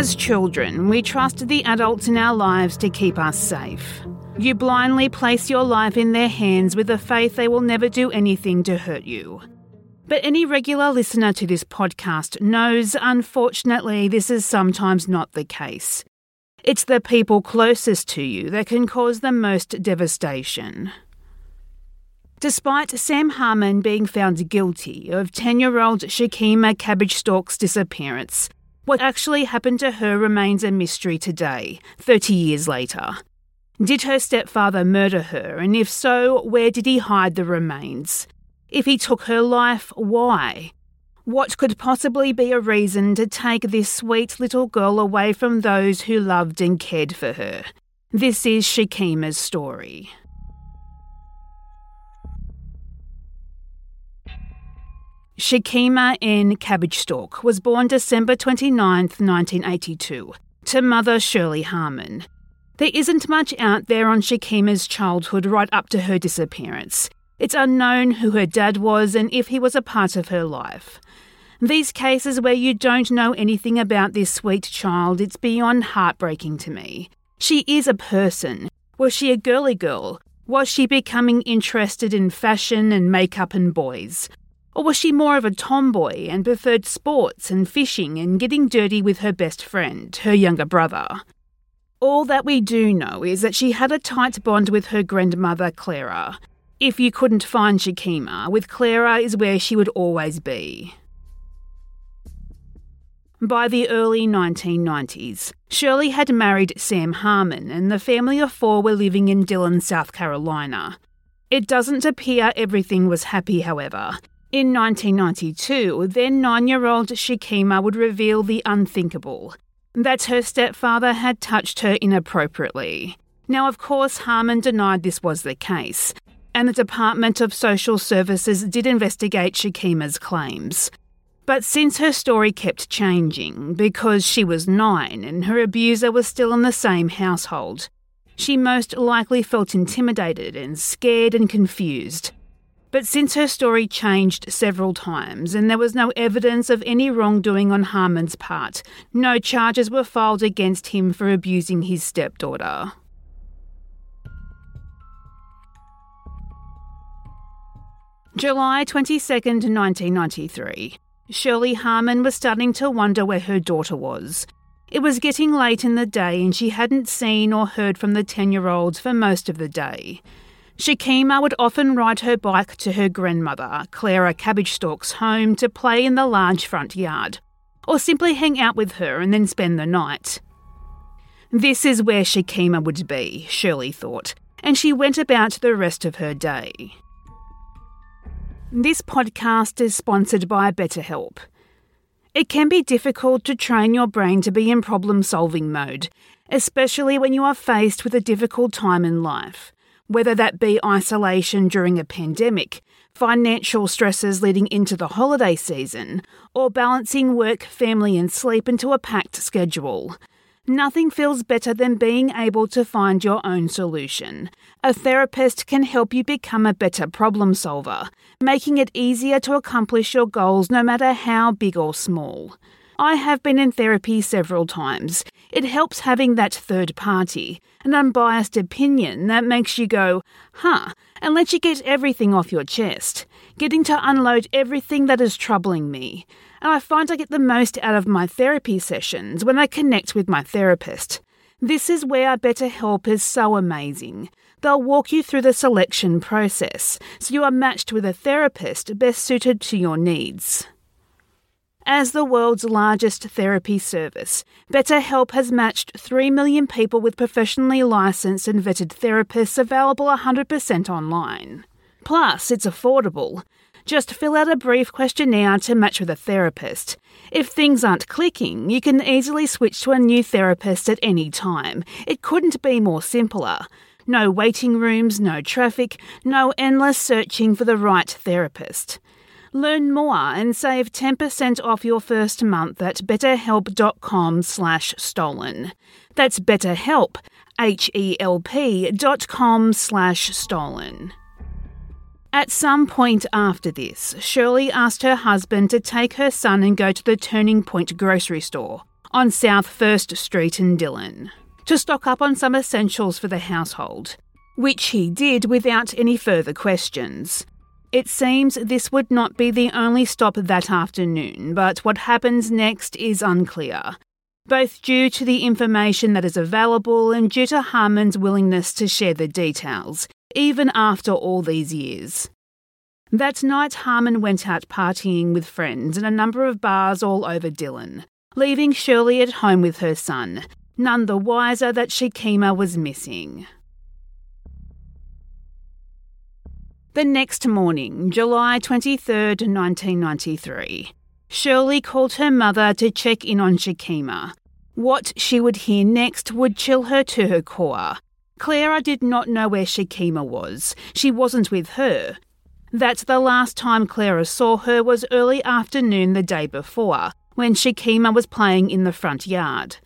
As children, we trust the adults in our lives to keep us safe. You blindly place your life in their hands with the faith they will never do anything to hurt you. But any regular listener to this podcast knows, unfortunately, this is sometimes not the case. It's the people closest to you that can cause the most devastation. Despite Sam Harmon being found guilty of 10 year old Shakeima Cabbage Stalk's disappearance, what actually happened to her remains a mystery today, 30 years later. Did her stepfather murder her, and if so, where did he hide the remains? If he took her life, why? What could possibly be a reason to take this sweet little girl away from those who loved and cared for her? This is Shakeima's story. Shakeima N. Cabbagestalk was born December 29, 1982, to mother Shirley Harmon. There isn't much out there on Shakeima's childhood right up to her disappearance. It's unknown who her dad was and if he was a part of her life. These cases where you don't know anything about this sweet child, it's beyond heartbreaking to me. She is a person. Was she a girly girl? Was she becoming interested in fashion and makeup and boys? Or was she more of a tomboy and preferred sports and fishing and getting dirty with her best friend, her younger brother? All that we do know is that she had a tight bond with her grandmother, Clara, if you couldn't find Shakeima, with Clara is where she would always be. By the early 1990s, Shirley had married Sam Harmon, and the family of four were living in Dillon, South Carolina. It doesn't appear everything was happy, however. In 1992, then nine year old Shakeima would reveal the unthinkable that her stepfather had touched her inappropriately. Now, of course, Harmon denied this was the case, and the Department of Social Services did investigate Shakeima's claims. But since her story kept changing, because she was nine and her abuser was still in the same household, she most likely felt intimidated and scared and confused. But since her story changed several times and there was no evidence of any wrongdoing on Harmon's part, no charges were filed against him for abusing his stepdaughter. July 22, 1993. Shirley Harmon was starting to wonder where her daughter was. It was getting late in the day and she hadn't seen or heard from the 10 year olds for most of the day. Shakeima would often ride her bike to her grandmother, Clara Cabbagestalk's home, to play in the large front yard, or simply hang out with her and then spend the night. This is where Shakeima would be, Shirley thought, and she went about the rest of her day. This podcast is sponsored by BetterHelp. It can be difficult to train your brain to be in problem solving mode, especially when you are faced with a difficult time in life, whether that be isolation during a pandemic, financial stresses leading into the holiday season, or balancing work, family, and sleep into a packed schedule. Nothing feels better than being able to find your own solution. A therapist can help you become a better problem solver, making it easier to accomplish your goals no matter how big or small. I have been in therapy several times. It helps having that third party, an unbiased opinion that makes you go, huh, and lets you get everything off your chest, getting to unload everything that is troubling me and I find I get the most out of my therapy sessions when I connect with my therapist. This is where BetterHelp is so amazing. They'll walk you through the selection process so you are matched with a therapist best suited to your needs. As the world's largest therapy service, BetterHelp has matched 3 million people with professionally licensed and vetted therapists available 100% online. Plus, it's affordable. Just fill out a brief questionnaire to match with a therapist. If things aren't clicking, you can easily switch to a new therapist at any time. It couldn't be more simpler. No waiting rooms, no traffic, no endless searching for the right therapist. Learn more and save 10% off your first month at betterhelp.com slash stolen. That's betterhelp, H-E-L-P dot com slash stolen. At some point after this, Shirley asked her husband to take her son and go to the Turning Point grocery store, on South First Street in Dillon to stock up on some essentials for the household, which he did without any further questions. It seems this would not be the only stop that afternoon, but what happens next is unclear, both due to the information that is available and due to Harmon's willingness to share the details, even after all these years. That night, Harmon went out partying with friends in a number of bars all over Dillon, leaving Shirley at home with her son, none the wiser that Shakeima was missing. The next morning, July 23, 1993, Shirley called her mother to check in on Shakeima. What she would hear next would chill her to her core. Clara did not know where Shakeima was. She wasn't with her. That the last time Clara saw her was early afternoon the day before, when Shakeima was playing in the front yard.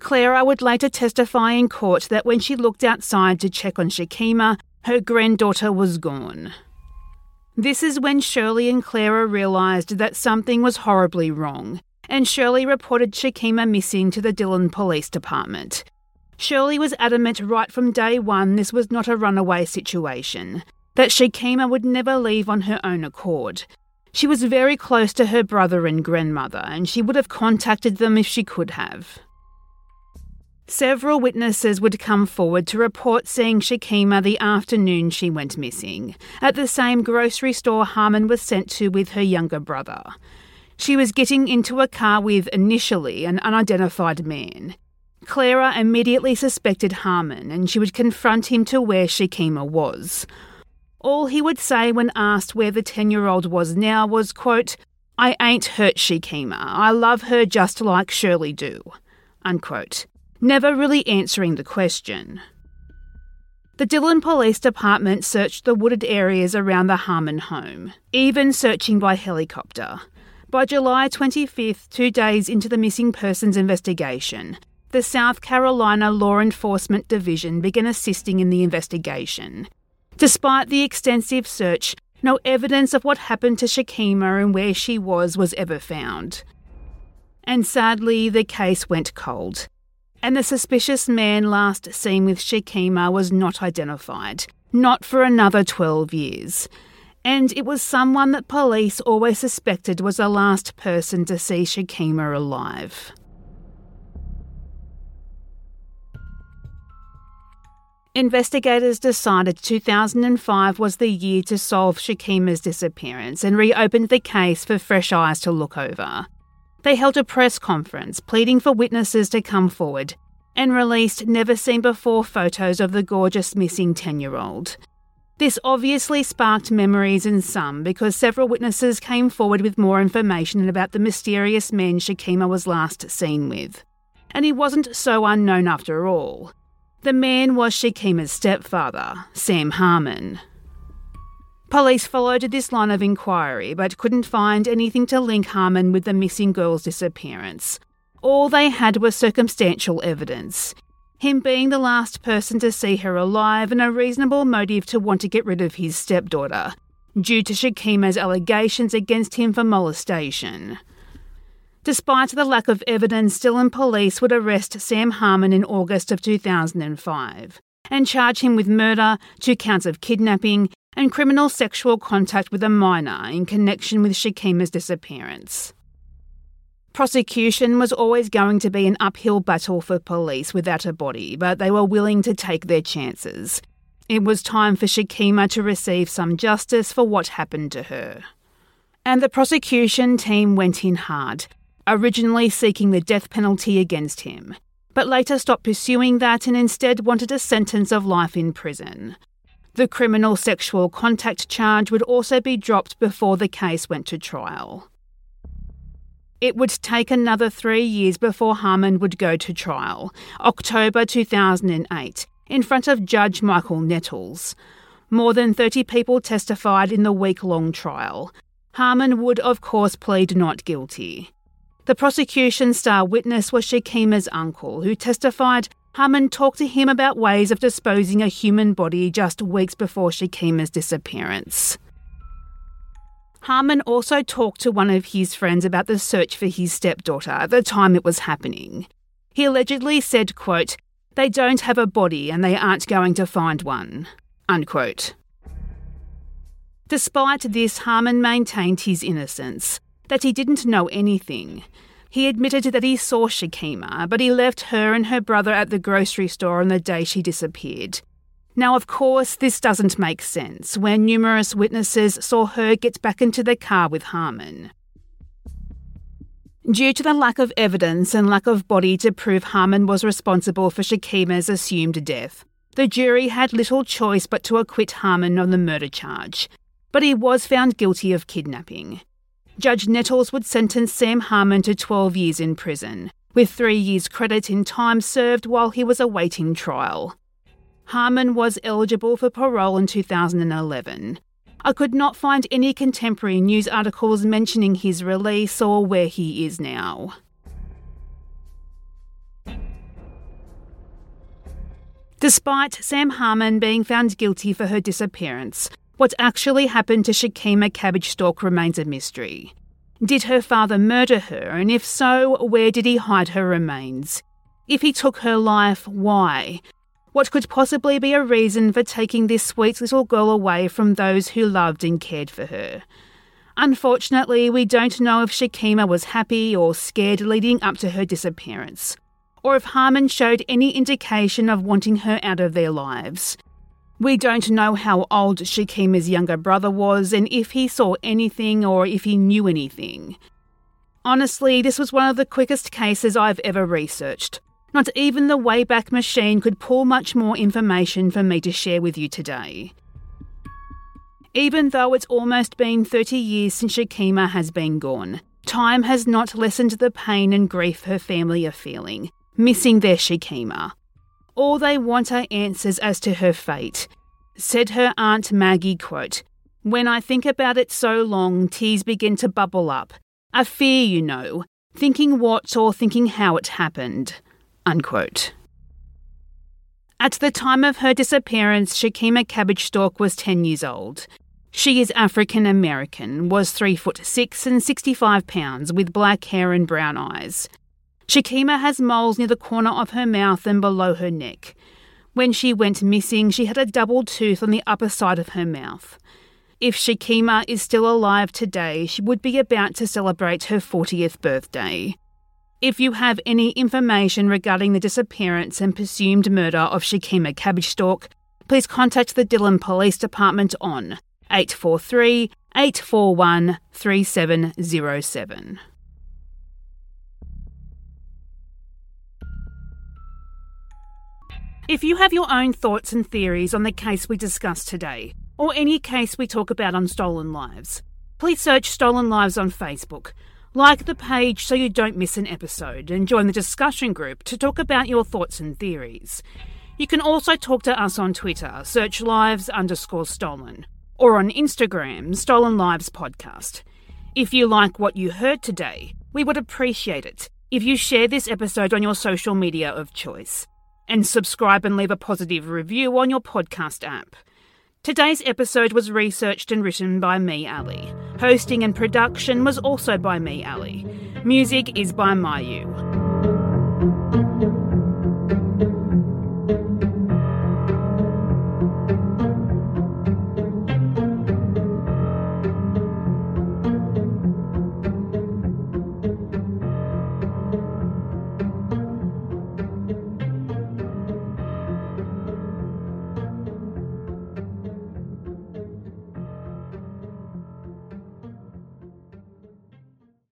Clara would later testify in court that when she looked outside to check on Shakeima, her granddaughter was gone. This is when Shirley and Clara realised that something was horribly wrong, and Shirley reported Shakeima missing to the Dillon Police Department. Shirley was adamant right from day one this was not a runaway situation, that Shakeima would never leave on her own accord. She was very close to her brother and grandmother, and she would have contacted them if she could have. Several witnesses would come forward to report seeing Shakeima the afternoon she went missing, at the same grocery store Harmon was sent to with her younger brother. She was getting into a car with, initially, an unidentified man. Clara immediately suspected Harmon and she would confront him to where Shakeima was. All he would say when asked where the 10 year old was now was, quote, I ain't hurt Shakeima. I love her just like Shirley do. Unquote never really answering the question. The Dillon Police Department searched the wooded areas around the Harmon home, even searching by helicopter. By July 25th, two days into the missing persons investigation, the South Carolina Law Enforcement Division began assisting in the investigation. Despite the extensive search, no evidence of what happened to Shakeima and where she was was ever found. And sadly, the case went cold and the suspicious man last seen with Shakeima was not identified, not for another 12 years. And it was someone that police always suspected was the last person to see Shakeima alive. Investigators decided 2005 was the year to solve Shakeima's disappearance and reopened the case for fresh eyes to look over. They held a press conference pleading for witnesses to come forward and released never seen before photos of the gorgeous missing 10 year old. This obviously sparked memories in some because several witnesses came forward with more information about the mysterious man Shakeima was last seen with. And he wasn't so unknown after all. The man was Shakeima's stepfather, Sam Harmon. Police followed this line of inquiry but couldn't find anything to link Harmon with the missing girl's disappearance. All they had was circumstantial evidence him being the last person to see her alive and a reasonable motive to want to get rid of his stepdaughter, due to Shakeima's allegations against him for molestation. Despite the lack of evidence, Dillon police would arrest Sam Harmon in August of 2005 and charge him with murder, two counts of kidnapping, and criminal sexual contact with a minor in connection with Shakeima's disappearance. Prosecution was always going to be an uphill battle for police without a body, but they were willing to take their chances. It was time for Shakeima to receive some justice for what happened to her. And the prosecution team went in hard, originally seeking the death penalty against him, but later stopped pursuing that and instead wanted a sentence of life in prison. The criminal sexual contact charge would also be dropped before the case went to trial. It would take another three years before Harmon would go to trial, October 2008, in front of Judge Michael Nettles. More than 30 people testified in the week long trial. Harmon would, of course, plead not guilty. The prosecution's star witness was Shakeima's uncle, who testified Harmon talked to him about ways of disposing a human body just weeks before Shakeima's disappearance. Harmon also talked to one of his friends about the search for his stepdaughter at the time it was happening. He allegedly said, quote, they don't have a body and they aren't going to find one. Unquote. Despite this, Harmon maintained his innocence, that he didn't know anything. He admitted that he saw Shakeima, but he left her and her brother at the grocery store on the day she disappeared. Now, of course, this doesn't make sense when numerous witnesses saw her get back into the car with Harmon. Due to the lack of evidence and lack of body to prove Harmon was responsible for Shakeima's assumed death, the jury had little choice but to acquit Harmon on the murder charge. But he was found guilty of kidnapping. Judge Nettles would sentence Sam Harmon to 12 years in prison, with three years credit in time served while he was awaiting trial. Harmon was eligible for parole in 2011, I could not find any contemporary news articles mentioning his release or where he is now. Despite Sam Harmon being found guilty for her disappearance, what actually happened to Shakeima Cabbage Stalk remains a mystery. Did her father murder her, and if so, where did he hide her remains? If he took her life, why? What could possibly be a reason for taking this sweet little girl away from those who loved and cared for her? Unfortunately, we don't know if Shakeima was happy or scared leading up to her disappearance, or if Harmon showed any indication of wanting her out of their lives. We don't know how old Shakeima's younger brother was and if he saw anything or if he knew anything. Honestly, this was one of the quickest cases I've ever researched. Not even the Wayback Machine could pull much more information for me to share with you today. Even though it's almost been 30 years since Shakeima has been gone, time has not lessened the pain and grief her family are feeling, missing their Shakeima. All they want are answers as to her fate. Said her aunt Maggie, quote, When I think about it so long, tears begin to bubble up. A fear, you know, thinking what or thinking how it happened. Unquote. At the time of her disappearance, Shakeima Cabbage Stalk was 10 years old. She is African American, was 3 foot 6 and 65 pounds, with black hair and brown eyes. Shakeima has moles near the corner of her mouth and below her neck. When she went missing, she had a double tooth on the upper side of her mouth. If Shakeima is still alive today, she would be about to celebrate her 40th birthday. If you have any information regarding the disappearance and presumed murder of Shakeima Cabbage Stalk, please contact the Dillon Police Department on 843 841 3707. If you have your own thoughts and theories on the case we discussed today, or any case we talk about on Stolen Lives, please search Stolen Lives on Facebook like the page so you don't miss an episode and join the discussion group to talk about your thoughts and theories. You can also talk to us on Twitter, search lives underscore stolen, or on Instagram, Stolen Lives Podcast. If you like what you heard today, we would appreciate it if you share this episode on your social media of choice and subscribe and leave a positive review on your podcast app. Today's episode was researched and written by me, Ali. Hosting and production was also by me, Ali. Music is by Myuu.